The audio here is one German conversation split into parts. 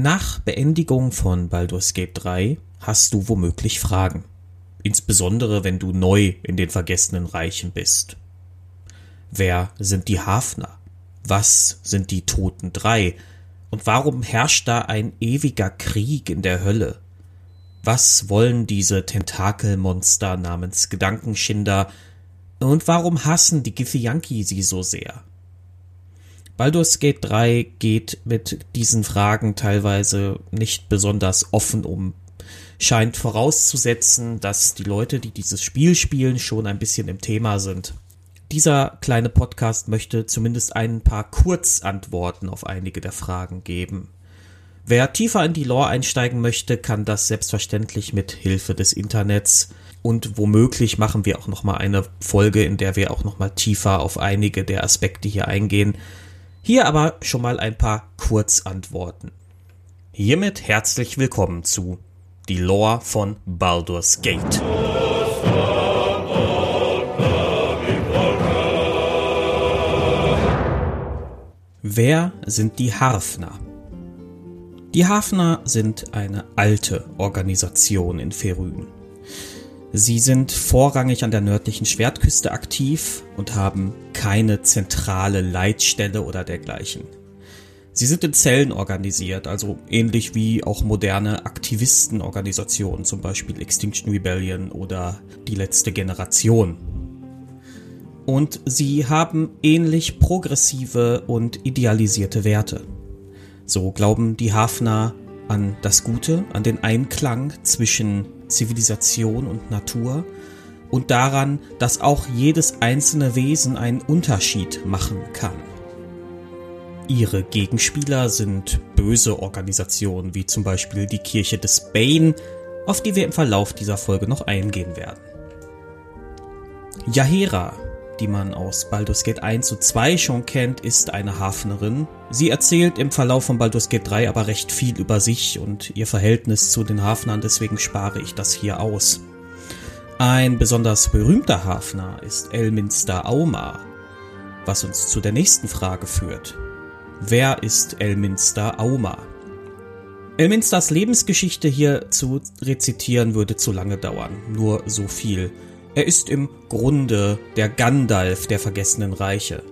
Nach Beendigung von Baldur's Gate 3 hast du womöglich Fragen. Insbesondere wenn du neu in den vergessenen Reichen bist. Wer sind die Hafner? Was sind die Toten Drei? Und warum herrscht da ein ewiger Krieg in der Hölle? Was wollen diese Tentakelmonster namens Gedankenschinder? Und warum hassen die Githyanki sie so sehr? Baldur's Gate 3 geht mit diesen Fragen teilweise nicht besonders offen um. Scheint vorauszusetzen, dass die Leute, die dieses Spiel spielen, schon ein bisschen im Thema sind. Dieser kleine Podcast möchte zumindest ein paar Kurzantworten auf einige der Fragen geben. Wer tiefer in die Lore einsteigen möchte, kann das selbstverständlich mit Hilfe des Internets und womöglich machen wir auch noch mal eine Folge, in der wir auch noch mal tiefer auf einige der Aspekte hier eingehen. Hier aber schon mal ein paar Kurzantworten. Hiermit herzlich willkommen zu Die Lore von Baldur's Gate. Wer sind die Harfner? Die Hafner sind eine alte Organisation in Ferün. Sie sind vorrangig an der nördlichen Schwertküste aktiv und haben keine zentrale Leitstelle oder dergleichen. Sie sind in Zellen organisiert, also ähnlich wie auch moderne Aktivistenorganisationen, zum Beispiel Extinction Rebellion oder die letzte Generation. Und sie haben ähnlich progressive und idealisierte Werte. So glauben die Hafner an das Gute, an den Einklang zwischen Zivilisation und Natur und daran, dass auch jedes einzelne Wesen einen Unterschied machen kann. Ihre Gegenspieler sind böse Organisationen wie zum Beispiel die Kirche des Bane, auf die wir im Verlauf dieser Folge noch eingehen werden. Yahera, die man aus Baldur's Gate 1 und 2 schon kennt, ist eine Hafnerin. Sie erzählt im Verlauf von Baldur's Gate 3 aber recht viel über sich und ihr Verhältnis zu den Hafnern, deswegen spare ich das hier aus. Ein besonders berühmter Hafner ist Elminster Auma, was uns zu der nächsten Frage führt. Wer ist Elminster Auma? Elminsters Lebensgeschichte hier zu rezitieren würde zu lange dauern, nur so viel. Er ist im Grunde der Gandalf der vergessenen Reiche.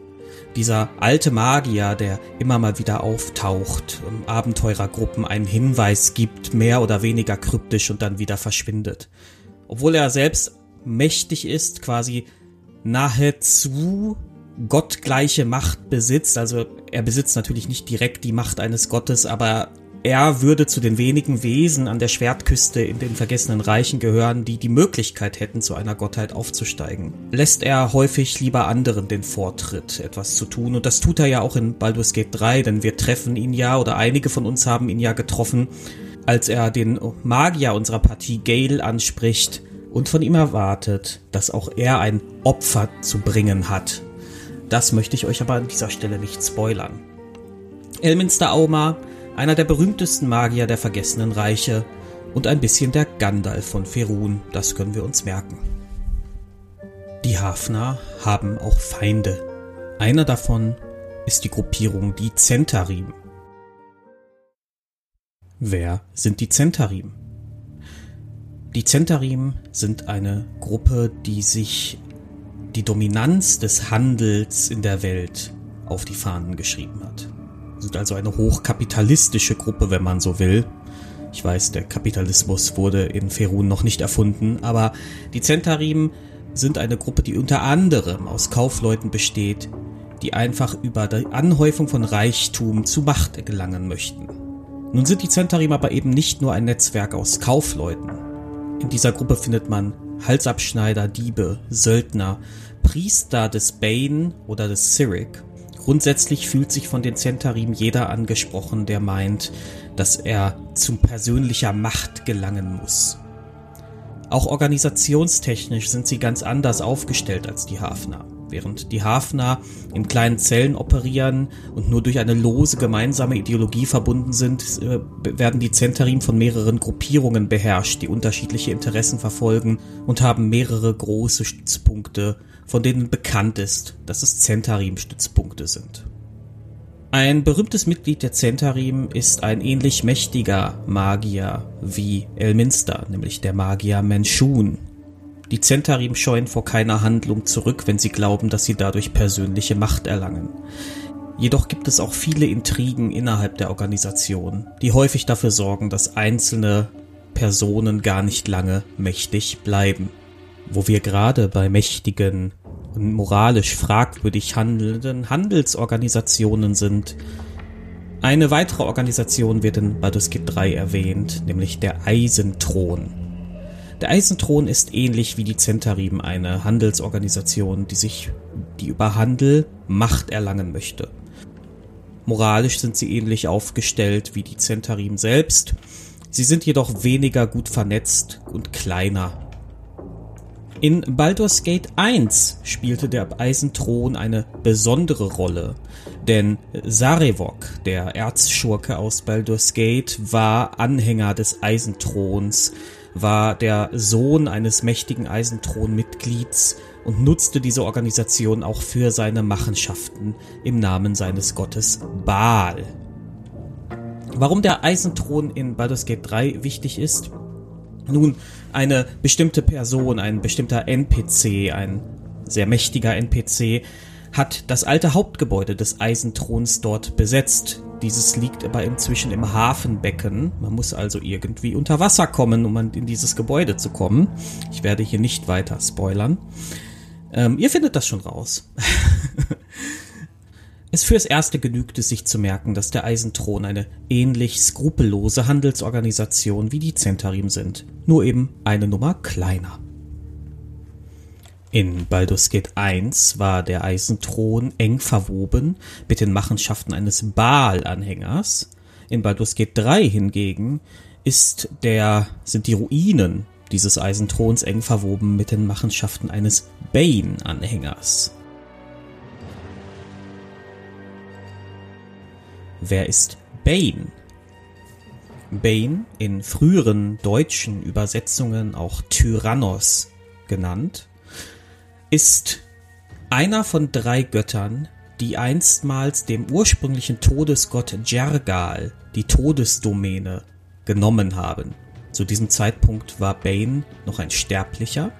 Dieser alte Magier, der immer mal wieder auftaucht, um Abenteurergruppen einen Hinweis gibt, mehr oder weniger kryptisch und dann wieder verschwindet. Obwohl er selbst mächtig ist, quasi nahezu gottgleiche Macht besitzt. Also er besitzt natürlich nicht direkt die Macht eines Gottes, aber er würde zu den wenigen Wesen an der Schwertküste in den vergessenen Reichen gehören, die die Möglichkeit hätten, zu einer Gottheit aufzusteigen. Lässt er häufig lieber anderen den Vortritt, etwas zu tun. Und das tut er ja auch in Baldur's Gate 3, denn wir treffen ihn ja, oder einige von uns haben ihn ja getroffen, als er den Magier unserer Partie Gale anspricht und von ihm erwartet, dass auch er ein Opfer zu bringen hat. Das möchte ich euch aber an dieser Stelle nicht spoilern. Elminster Auma einer der berühmtesten Magier der vergessenen Reiche und ein bisschen der Gandalf von Ferun, das können wir uns merken. Die Hafner haben auch Feinde. Einer davon ist die Gruppierung die Zentarim. Wer sind die Zentarim? Die Zentarim sind eine Gruppe, die sich die Dominanz des Handels in der Welt auf die Fahnen geschrieben hat sind also eine hochkapitalistische Gruppe, wenn man so will. Ich weiß, der Kapitalismus wurde in Ferun noch nicht erfunden, aber die Zentarim sind eine Gruppe, die unter anderem aus Kaufleuten besteht, die einfach über die Anhäufung von Reichtum zu Macht gelangen möchten. Nun sind die Zentarim aber eben nicht nur ein Netzwerk aus Kaufleuten. In dieser Gruppe findet man Halsabschneider, Diebe, Söldner, Priester des Bane oder des Cyric Grundsätzlich fühlt sich von den Zentarim jeder angesprochen, der meint, dass er zu persönlicher Macht gelangen muss. Auch organisationstechnisch sind sie ganz anders aufgestellt als die Hafner. Während die Hafner in kleinen Zellen operieren und nur durch eine lose gemeinsame Ideologie verbunden sind, äh, werden die Zentarim von mehreren Gruppierungen beherrscht, die unterschiedliche Interessen verfolgen und haben mehrere große Stützpunkte von denen bekannt ist, dass es Zentarim-Stützpunkte sind. Ein berühmtes Mitglied der Zentarim ist ein ähnlich mächtiger Magier wie Elminster, nämlich der Magier Menshun. Die Zentarim scheuen vor keiner Handlung zurück, wenn sie glauben, dass sie dadurch persönliche Macht erlangen. Jedoch gibt es auch viele Intrigen innerhalb der Organisation, die häufig dafür sorgen, dass einzelne Personen gar nicht lange mächtig bleiben. Wo wir gerade bei mächtigen und moralisch fragwürdig handelnden Handelsorganisationen sind. Eine weitere Organisation wird in Baldur's Gate 3 erwähnt, nämlich der Eisenthron. Der Eisenthron ist ähnlich wie die Zentarim eine Handelsorganisation, die sich, die über Handel Macht erlangen möchte. Moralisch sind sie ähnlich aufgestellt wie die Zentarim selbst. Sie sind jedoch weniger gut vernetzt und kleiner in Baldur's Gate 1 spielte der Eisenthron eine besondere Rolle, denn Sarevok, der Erzschurke aus Baldur's Gate, war Anhänger des Eisenthrons, war der Sohn eines mächtigen Eisenthronmitglieds und nutzte diese Organisation auch für seine Machenschaften im Namen seines Gottes Baal. Warum der Eisenthron in Baldur's Gate 3 wichtig ist? Nun, eine bestimmte Person, ein bestimmter NPC, ein sehr mächtiger NPC, hat das alte Hauptgebäude des Eisenthrons dort besetzt. Dieses liegt aber inzwischen im Hafenbecken. Man muss also irgendwie unter Wasser kommen, um in dieses Gebäude zu kommen. Ich werde hier nicht weiter spoilern. Ähm, ihr findet das schon raus. Es fürs Erste genügt es sich zu merken, dass der Eisenthron eine ähnlich skrupellose Handelsorganisation wie die Zentarim sind, nur eben eine Nummer kleiner. In Baldur's Gate 1 war der Eisenthron eng verwoben mit den Machenschaften eines Baal-Anhängers. In Baldur's Gate 3 hingegen ist der, sind die Ruinen dieses Eisenthrons eng verwoben mit den Machenschaften eines Bane-Anhängers. Wer ist Bane? Bane, in früheren deutschen Übersetzungen auch Tyrannos genannt, ist einer von drei Göttern, die einstmals dem ursprünglichen Todesgott Jergal die Todesdomäne genommen haben. Zu diesem Zeitpunkt war Bane noch ein Sterblicher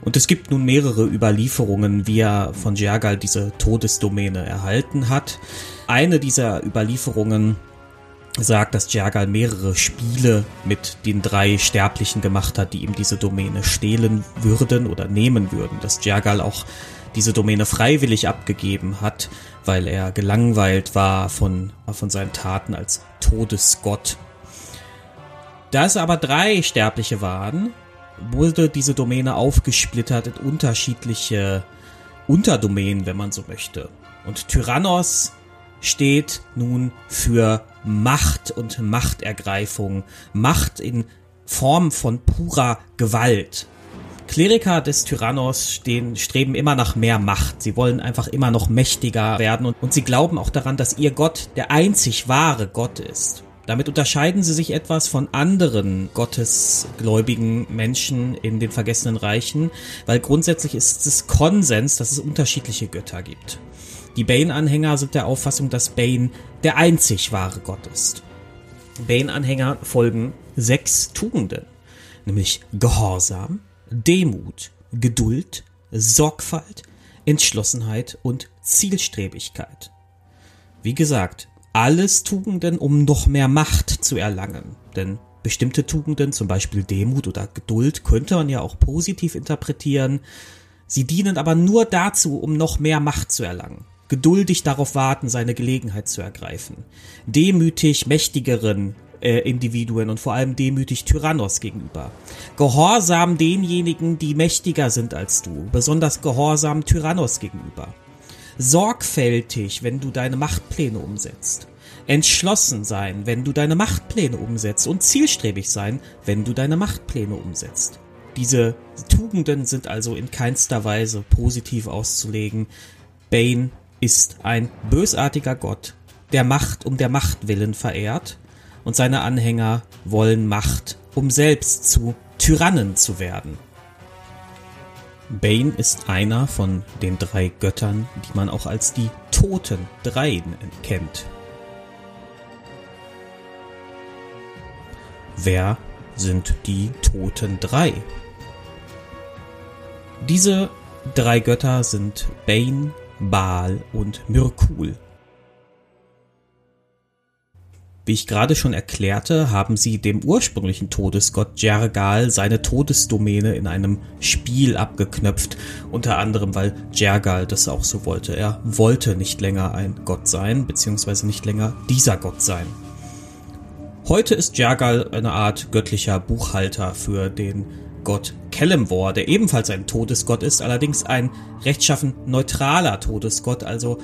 und es gibt nun mehrere Überlieferungen, wie er von Jergal diese Todesdomäne erhalten hat. Eine dieser Überlieferungen sagt, dass Jergal mehrere Spiele mit den drei Sterblichen gemacht hat, die ihm diese Domäne stehlen würden oder nehmen würden. Dass Jergal auch diese Domäne freiwillig abgegeben hat, weil er gelangweilt war von, von seinen Taten als Todesgott. Da es aber drei Sterbliche waren, wurde diese Domäne aufgesplittert in unterschiedliche Unterdomänen, wenn man so möchte. Und Tyrannos steht nun für Macht und Machtergreifung, Macht in Form von purer Gewalt. Kleriker des Tyrannos stehen, streben immer nach mehr Macht. Sie wollen einfach immer noch mächtiger werden und, und sie glauben auch daran, dass ihr Gott der einzig wahre Gott ist. Damit unterscheiden sie sich etwas von anderen gottesgläubigen Menschen in den vergessenen Reichen, weil grundsätzlich ist es Konsens, dass es unterschiedliche Götter gibt. Die Bane-Anhänger sind der Auffassung, dass Bane der einzig wahre Gott ist. Bane-Anhänger folgen sechs Tugenden, nämlich Gehorsam, Demut, Geduld, Sorgfalt, Entschlossenheit und Zielstrebigkeit. Wie gesagt, alles Tugenden, um noch mehr Macht zu erlangen. Denn bestimmte Tugenden, zum Beispiel Demut oder Geduld, könnte man ja auch positiv interpretieren. Sie dienen aber nur dazu, um noch mehr Macht zu erlangen. Geduldig darauf warten, seine Gelegenheit zu ergreifen. Demütig mächtigeren äh, Individuen und vor allem demütig Tyrannos gegenüber. Gehorsam denjenigen, die mächtiger sind als du, besonders gehorsam Tyrannos gegenüber sorgfältig, wenn du deine Machtpläne umsetzt. Entschlossen sein, wenn du deine Machtpläne umsetzt und zielstrebig sein, wenn du deine Machtpläne umsetzt. Diese Tugenden sind also in keinster Weise positiv auszulegen. Bane ist ein bösartiger Gott, der Macht um der Macht willen verehrt und seine Anhänger wollen Macht, um selbst zu Tyrannen zu werden. Bane ist einer von den drei Göttern, die man auch als die Toten Dreien kennt. Wer sind die Toten Drei? Diese drei Götter sind Bane, Baal und Myrkul. Wie ich gerade schon erklärte, haben sie dem ursprünglichen Todesgott Jergal seine Todesdomäne in einem Spiel abgeknöpft, unter anderem weil Jergal das auch so wollte. Er wollte nicht länger ein Gott sein, beziehungsweise nicht länger dieser Gott sein. Heute ist Jergal eine Art göttlicher Buchhalter für den Gott Kellemvor, der ebenfalls ein Todesgott ist, allerdings ein rechtschaffen neutraler Todesgott, also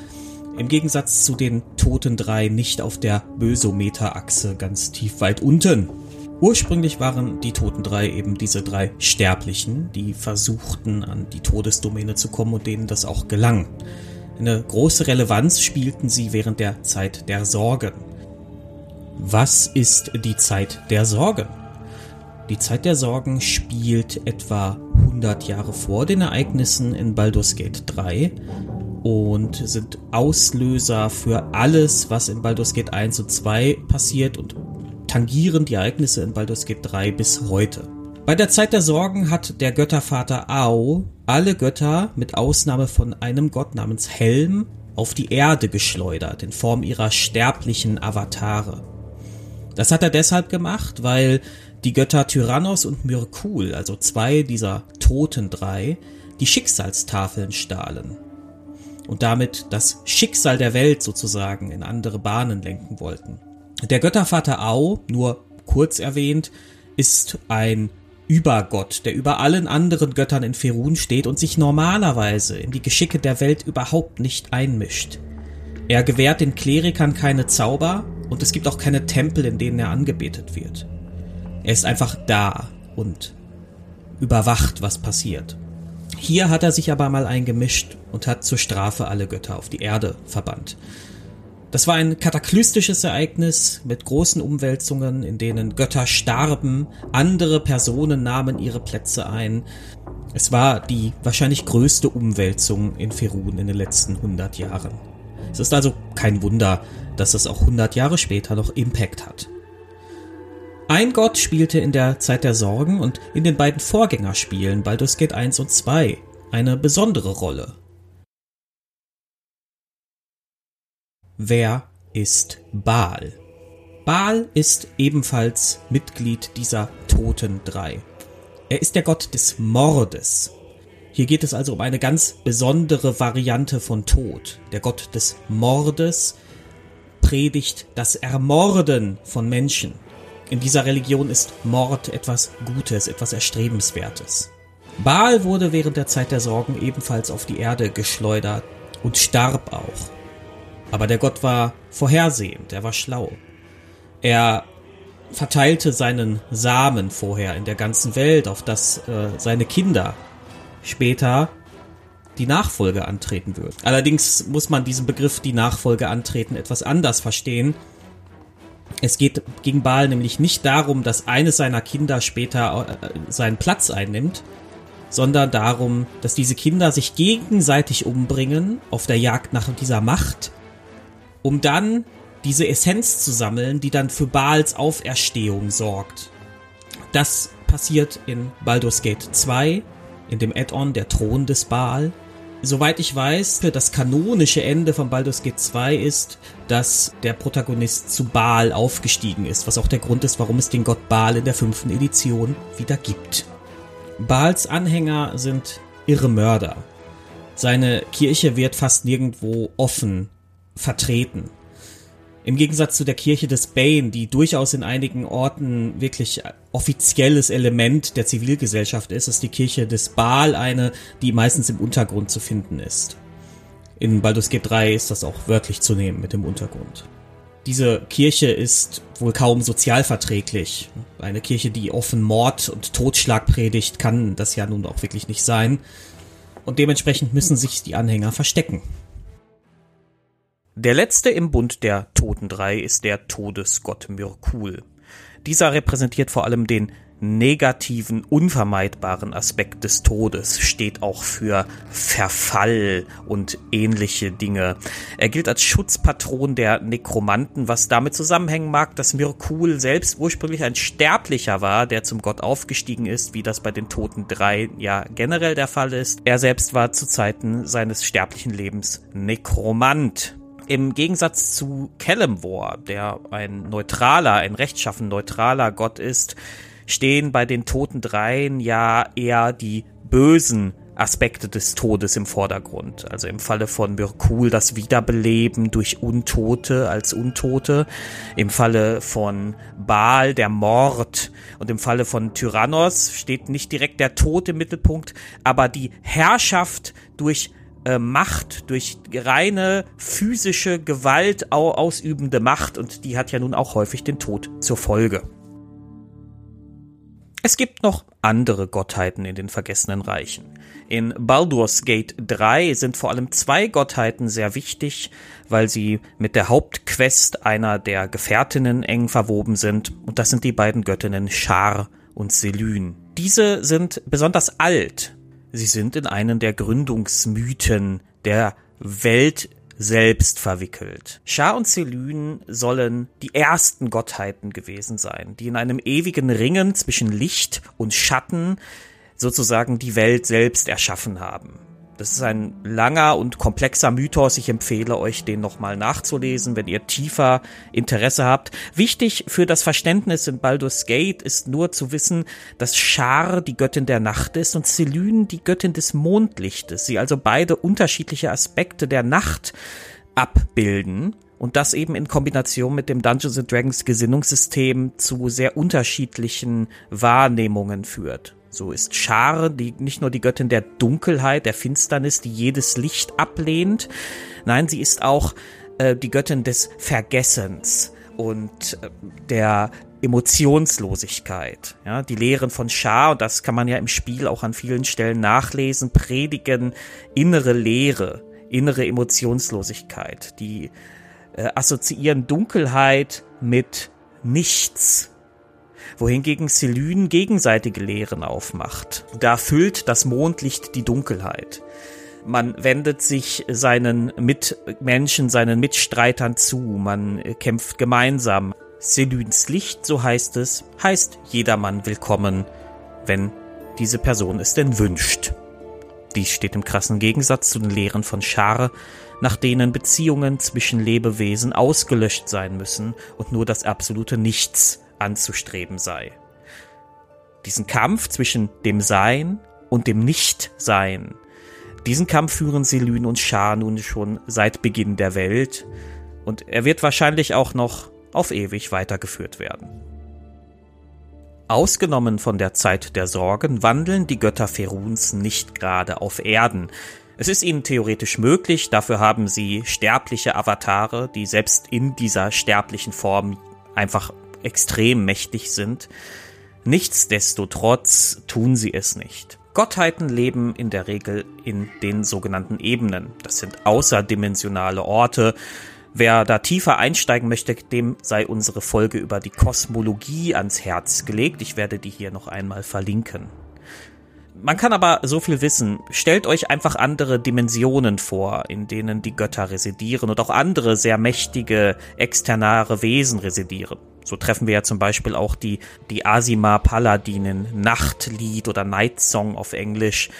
im Gegensatz zu den Toten drei nicht auf der Bösometer-Achse ganz tief weit unten. Ursprünglich waren die Toten drei eben diese drei Sterblichen, die versuchten an die Todesdomäne zu kommen und denen das auch gelang. Eine große Relevanz spielten sie während der Zeit der Sorgen. Was ist die Zeit der Sorgen? Die Zeit der Sorgen spielt etwa 100 Jahre vor den Ereignissen in Baldur's Gate 3 und sind Auslöser für alles, was in Baldur's Gate 1 und 2 passiert und tangieren die Ereignisse in Baldur's Gate 3 bis heute. Bei der Zeit der Sorgen hat der Göttervater Ao alle Götter mit Ausnahme von einem Gott namens Helm auf die Erde geschleudert in Form ihrer sterblichen Avatare. Das hat er deshalb gemacht, weil die Götter Tyrannos und Myrkul, also zwei dieser toten drei, die Schicksalstafeln stahlen und damit das Schicksal der Welt sozusagen in andere Bahnen lenken wollten. Der Göttervater Au, nur kurz erwähnt, ist ein Übergott, der über allen anderen Göttern in Ferun steht und sich normalerweise in die Geschicke der Welt überhaupt nicht einmischt. Er gewährt den Klerikern keine Zauber und es gibt auch keine Tempel, in denen er angebetet wird. Er ist einfach da und überwacht, was passiert. Hier hat er sich aber mal eingemischt und hat zur Strafe alle Götter auf die Erde verbannt. Das war ein kataklystisches Ereignis mit großen Umwälzungen, in denen Götter starben, andere Personen nahmen ihre Plätze ein. Es war die wahrscheinlich größte Umwälzung in Ferun in den letzten 100 Jahren. Es ist also kein Wunder, dass es auch 100 Jahre später noch Impact hat. Ein Gott spielte in der Zeit der Sorgen und in den beiden Vorgängerspielen Baldur's Gate 1 und 2 eine besondere Rolle. Wer ist Baal? Baal ist ebenfalls Mitglied dieser Toten drei. Er ist der Gott des Mordes. Hier geht es also um eine ganz besondere Variante von Tod. Der Gott des Mordes predigt das Ermorden von Menschen. In dieser Religion ist Mord etwas Gutes, etwas Erstrebenswertes. Baal wurde während der Zeit der Sorgen ebenfalls auf die Erde geschleudert und starb auch. Aber der Gott war vorhersehend, er war schlau. Er verteilte seinen Samen vorher in der ganzen Welt, auf dass äh, seine Kinder später die Nachfolge antreten würden. Allerdings muss man diesen Begriff die Nachfolge antreten etwas anders verstehen, es geht gegen Baal nämlich nicht darum, dass eines seiner Kinder später äh, seinen Platz einnimmt, sondern darum, dass diese Kinder sich gegenseitig umbringen auf der Jagd nach dieser Macht, um dann diese Essenz zu sammeln, die dann für Baals Auferstehung sorgt. Das passiert in Baldur's Gate 2, in dem Add-on Der Thron des Baal soweit ich weiß, das kanonische Ende von Baldur's Gate 2 ist, dass der Protagonist zu Baal aufgestiegen ist, was auch der Grund ist, warum es den Gott Baal in der fünften Edition wieder gibt. Baals Anhänger sind irre Mörder. Seine Kirche wird fast nirgendwo offen vertreten. Im Gegensatz zu der Kirche des Bane, die durchaus in einigen Orten wirklich offizielles Element der Zivilgesellschaft ist, ist die Kirche des Baal eine, die meistens im Untergrund zu finden ist. In Baldur's Gate 3 ist das auch wörtlich zu nehmen mit dem Untergrund. Diese Kirche ist wohl kaum sozialverträglich. Eine Kirche, die offen Mord und Totschlag predigt, kann das ja nun auch wirklich nicht sein. Und dementsprechend müssen sich die Anhänger verstecken. Der letzte im Bund der Toten drei ist der Todesgott Myrkul. Dieser repräsentiert vor allem den negativen, unvermeidbaren Aspekt des Todes, steht auch für Verfall und ähnliche Dinge. Er gilt als Schutzpatron der Nekromanten, was damit zusammenhängen mag, dass Mirkul selbst ursprünglich ein Sterblicher war, der zum Gott aufgestiegen ist, wie das bei den Toten drei ja generell der Fall ist. Er selbst war zu Zeiten seines sterblichen Lebens Nekromant. Im Gegensatz zu Kellemwar, der ein neutraler, ein rechtschaffen neutraler Gott ist, stehen bei den Toten Dreien ja eher die bösen Aspekte des Todes im Vordergrund. Also im Falle von Mirkul das Wiederbeleben durch Untote als Untote, im Falle von Baal der Mord und im Falle von Tyrannos steht nicht direkt der Tod im Mittelpunkt, aber die Herrschaft durch äh, Macht, durch reine physische Gewalt ausübende Macht und die hat ja nun auch häufig den Tod zur Folge. Es gibt noch andere Gottheiten in den vergessenen Reichen. In Baldur's Gate 3 sind vor allem zwei Gottheiten sehr wichtig, weil sie mit der Hauptquest einer der Gefährtinnen eng verwoben sind, und das sind die beiden Göttinnen Shar und Selyn. Diese sind besonders alt, Sie sind in einen der Gründungsmythen der Welt selbst verwickelt. Schar und Selyn sollen die ersten Gottheiten gewesen sein, die in einem ewigen Ringen zwischen Licht und Schatten sozusagen die Welt selbst erschaffen haben. Das ist ein langer und komplexer Mythos. Ich empfehle euch, den nochmal nachzulesen, wenn ihr tiefer Interesse habt. Wichtig für das Verständnis in Baldur's Gate ist nur zu wissen, dass Char die Göttin der Nacht ist und Selyn die Göttin des Mondlichtes. Sie also beide unterschiedliche Aspekte der Nacht abbilden und das eben in Kombination mit dem Dungeons and Dragons Gesinnungssystem zu sehr unterschiedlichen Wahrnehmungen führt. So ist Char die, nicht nur die Göttin der Dunkelheit, der Finsternis, die jedes Licht ablehnt. Nein, sie ist auch äh, die Göttin des Vergessens und äh, der Emotionslosigkeit. Ja, die Lehren von Char, und das kann man ja im Spiel auch an vielen Stellen nachlesen, predigen innere Leere, innere Emotionslosigkeit. Die äh, assoziieren Dunkelheit mit Nichts wohingegen Selyn gegenseitige Lehren aufmacht. Da füllt das Mondlicht die Dunkelheit. Man wendet sich seinen Mitmenschen, seinen Mitstreitern zu, man kämpft gemeinsam. Selyns Licht, so heißt es, heißt jedermann willkommen, wenn diese Person es denn wünscht. Dies steht im krassen Gegensatz zu den Lehren von Schar, nach denen Beziehungen zwischen Lebewesen ausgelöscht sein müssen und nur das absolute Nichts anzustreben sei. Diesen Kampf zwischen dem Sein und dem Nichtsein, diesen Kampf führen Selyn und Shah nun schon seit Beginn der Welt und er wird wahrscheinlich auch noch auf ewig weitergeführt werden. Ausgenommen von der Zeit der Sorgen wandeln die Götter Feruns nicht gerade auf Erden. Es ist ihnen theoretisch möglich, dafür haben sie sterbliche Avatare, die selbst in dieser sterblichen Form einfach extrem mächtig sind. Nichtsdestotrotz tun sie es nicht. Gottheiten leben in der Regel in den sogenannten Ebenen. Das sind außerdimensionale Orte. Wer da tiefer einsteigen möchte, dem sei unsere Folge über die Kosmologie ans Herz gelegt. Ich werde die hier noch einmal verlinken. Man kann aber so viel wissen. Stellt euch einfach andere Dimensionen vor, in denen die Götter residieren und auch andere sehr mächtige externare Wesen residieren. So treffen wir ja zum Beispiel auch die, die Asima Paladinen, Nachtlied oder Night Song auf Englisch.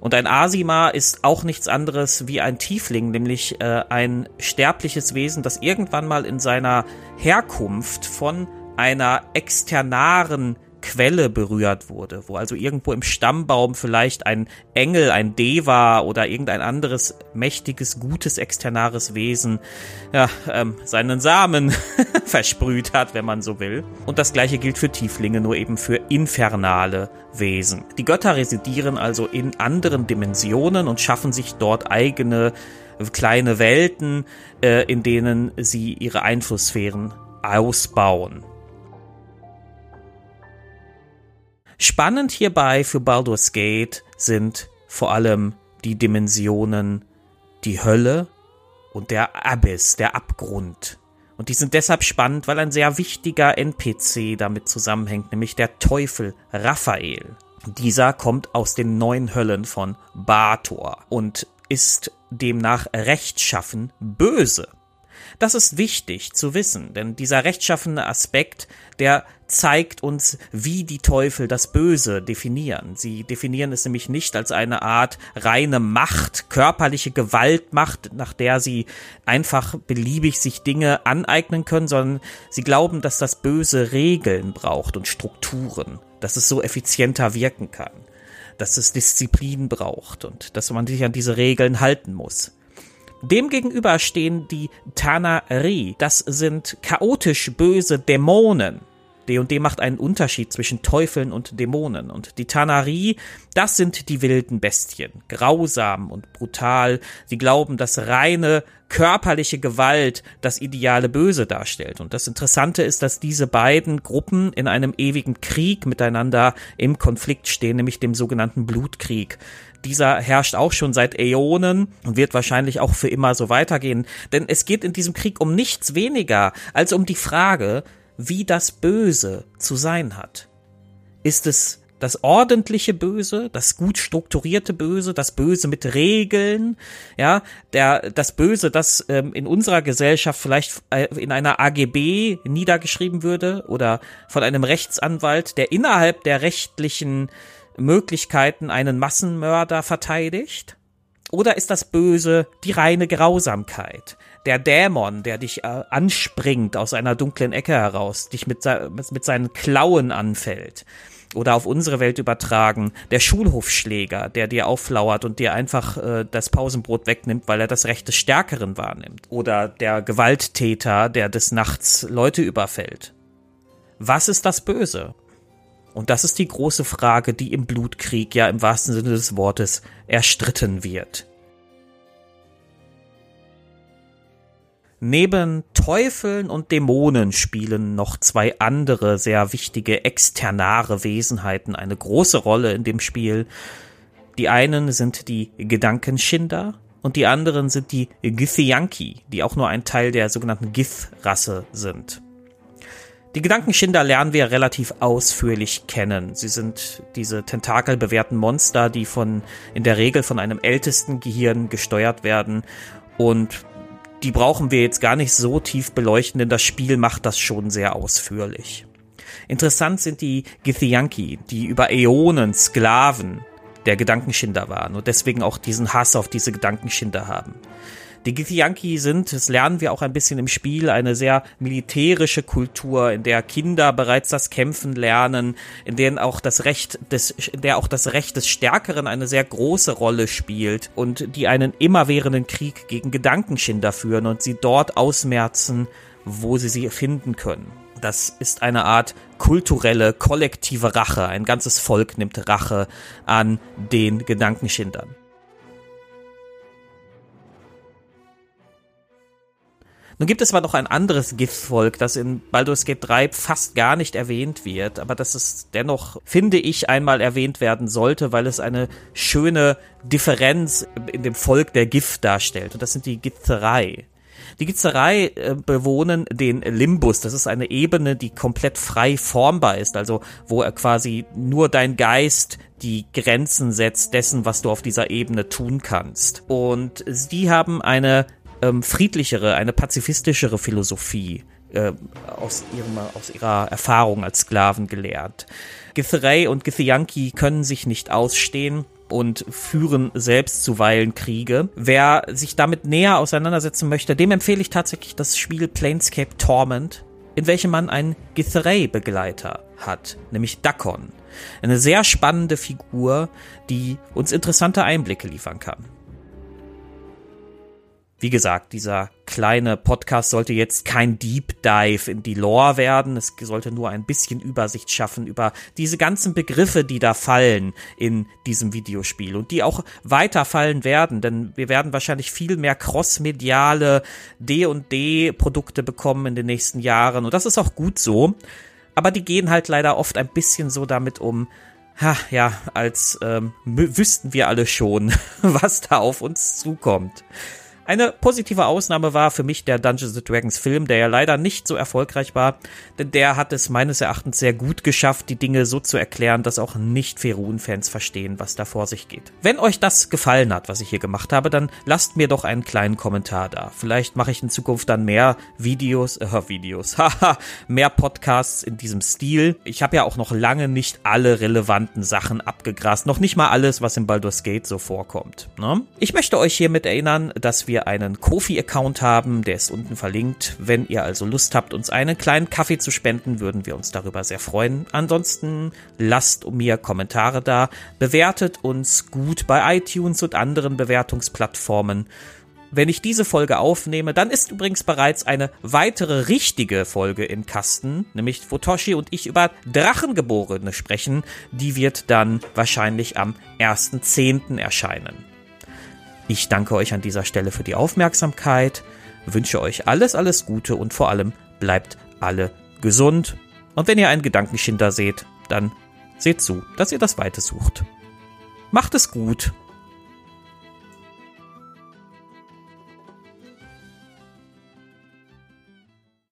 Und ein Asima ist auch nichts anderes wie ein Tiefling, nämlich äh, ein sterbliches Wesen, das irgendwann mal in seiner Herkunft von einer externaren Quelle berührt wurde, wo also irgendwo im Stammbaum vielleicht ein Engel, ein Deva oder irgendein anderes mächtiges, gutes, externares Wesen ja, ähm, seinen Samen versprüht hat, wenn man so will. Und das gleiche gilt für Tieflinge, nur eben für infernale Wesen. Die Götter residieren also in anderen Dimensionen und schaffen sich dort eigene kleine Welten, äh, in denen sie ihre Einflusssphären ausbauen. Spannend hierbei für Baldur's Gate sind vor allem die Dimensionen die Hölle und der Abyss, der Abgrund. Und die sind deshalb spannend, weil ein sehr wichtiger NPC damit zusammenhängt, nämlich der Teufel Raphael. Dieser kommt aus den neun Höllen von Bator und ist demnach rechtschaffen böse. Das ist wichtig zu wissen, denn dieser rechtschaffene Aspekt, der zeigt uns, wie die Teufel das Böse definieren. Sie definieren es nämlich nicht als eine Art reine Macht, körperliche Gewaltmacht, nach der sie einfach beliebig sich Dinge aneignen können, sondern sie glauben, dass das Böse Regeln braucht und Strukturen, dass es so effizienter wirken kann, dass es Disziplin braucht und dass man sich an diese Regeln halten muss. Demgegenüber stehen die Tanari. Das sind chaotisch böse Dämonen. D&D macht einen Unterschied zwischen Teufeln und Dämonen. Und die Tanari, das sind die wilden Bestien. Grausam und brutal. Sie glauben, dass reine körperliche Gewalt das ideale Böse darstellt. Und das Interessante ist, dass diese beiden Gruppen in einem ewigen Krieg miteinander im Konflikt stehen, nämlich dem sogenannten Blutkrieg. Dieser herrscht auch schon seit Äonen und wird wahrscheinlich auch für immer so weitergehen. Denn es geht in diesem Krieg um nichts weniger als um die Frage, wie das Böse zu sein hat. Ist es das ordentliche Böse, das gut strukturierte Böse, das Böse mit Regeln, ja, der, das Böse, das ähm, in unserer Gesellschaft vielleicht äh, in einer AGB niedergeschrieben würde oder von einem Rechtsanwalt, der innerhalb der rechtlichen Möglichkeiten einen Massenmörder verteidigt? Oder ist das Böse die reine Grausamkeit? Der Dämon, der dich äh, anspringt aus einer dunklen Ecke heraus, dich mit, mit seinen Klauen anfällt. Oder auf unsere Welt übertragen, der Schulhofschläger, der dir auflauert und dir einfach äh, das Pausenbrot wegnimmt, weil er das Recht des Stärkeren wahrnimmt. Oder der Gewalttäter, der des Nachts Leute überfällt. Was ist das Böse? Und das ist die große Frage, die im Blutkrieg ja im wahrsten Sinne des Wortes erstritten wird. Neben Teufeln und Dämonen spielen noch zwei andere sehr wichtige externare Wesenheiten eine große Rolle in dem Spiel. Die einen sind die Gedankenschinder und die anderen sind die Githyanki, die auch nur ein Teil der sogenannten Gith-Rasse sind. Die Gedankenschinder lernen wir relativ ausführlich kennen. Sie sind diese tentakelbewehrten Monster, die von, in der Regel von einem ältesten Gehirn gesteuert werden und die brauchen wir jetzt gar nicht so tief beleuchten, denn das Spiel macht das schon sehr ausführlich. Interessant sind die Githyanki, die über Äonen Sklaven der Gedankenschinder waren und deswegen auch diesen Hass auf diese Gedankenschinder haben. Die Githyanki sind, das lernen wir auch ein bisschen im Spiel, eine sehr militärische Kultur, in der Kinder bereits das Kämpfen lernen, in denen auch das Recht des, in der auch das Recht des Stärkeren eine sehr große Rolle spielt und die einen immerwährenden Krieg gegen Gedankenschinder führen und sie dort ausmerzen, wo sie sie finden können. Das ist eine Art kulturelle, kollektive Rache. Ein ganzes Volk nimmt Rache an den Gedankenschindern. Nun gibt es aber noch ein anderes Giftvolk, das in Baldur's Gate 3 fast gar nicht erwähnt wird, aber das ist dennoch, finde ich, einmal erwähnt werden sollte, weil es eine schöne Differenz in dem Volk der Gift darstellt. Und das sind die Gizerei. Die Gizerei äh, bewohnen den Limbus. Das ist eine Ebene, die komplett frei formbar ist, also wo er quasi nur dein Geist die Grenzen setzt dessen, was du auf dieser Ebene tun kannst. Und sie haben eine ähm, friedlichere, eine pazifistischere Philosophie äh, aus, ihrem, aus ihrer Erfahrung als Sklaven gelehrt. Githray und Githyanki können sich nicht ausstehen und führen selbst zuweilen Kriege. Wer sich damit näher auseinandersetzen möchte, dem empfehle ich tatsächlich das Spiel Planescape Torment, in welchem man einen Githray-Begleiter hat, nämlich Dakon. Eine sehr spannende Figur, die uns interessante Einblicke liefern kann. Wie gesagt, dieser kleine Podcast sollte jetzt kein Deep Dive in die Lore werden. Es sollte nur ein bisschen Übersicht schaffen über diese ganzen Begriffe, die da fallen in diesem Videospiel und die auch weiter fallen werden, denn wir werden wahrscheinlich viel mehr crossmediale D&D Produkte bekommen in den nächsten Jahren und das ist auch gut so. Aber die gehen halt leider oft ein bisschen so damit um, ha, ja, als ähm, wüssten wir alle schon, was da auf uns zukommt. Eine positive Ausnahme war für mich der Dungeons Dragons Film, der ja leider nicht so erfolgreich war, denn der hat es meines Erachtens sehr gut geschafft, die Dinge so zu erklären, dass auch nicht Ferun-Fans verstehen, was da vor sich geht. Wenn euch das gefallen hat, was ich hier gemacht habe, dann lasst mir doch einen kleinen Kommentar da. Vielleicht mache ich in Zukunft dann mehr Videos, äh, Videos, haha, mehr Podcasts in diesem Stil. Ich habe ja auch noch lange nicht alle relevanten Sachen abgegrast, noch nicht mal alles, was in Baldur's Gate so vorkommt. Ne? Ich möchte euch hiermit erinnern, dass wir einen Kofi-Account haben, der ist unten verlinkt. Wenn ihr also Lust habt, uns einen kleinen Kaffee zu spenden, würden wir uns darüber sehr freuen. Ansonsten lasst mir Kommentare da, bewertet uns gut bei iTunes und anderen Bewertungsplattformen. Wenn ich diese Folge aufnehme, dann ist übrigens bereits eine weitere richtige Folge im Kasten, nämlich wo Toshi und ich über Drachengeborene sprechen. Die wird dann wahrscheinlich am 1.10. erscheinen. Ich danke euch an dieser Stelle für die Aufmerksamkeit, wünsche euch alles, alles Gute und vor allem bleibt alle gesund. Und wenn ihr einen Gedankenschinder seht, dann seht zu, dass ihr das Weite sucht. Macht es gut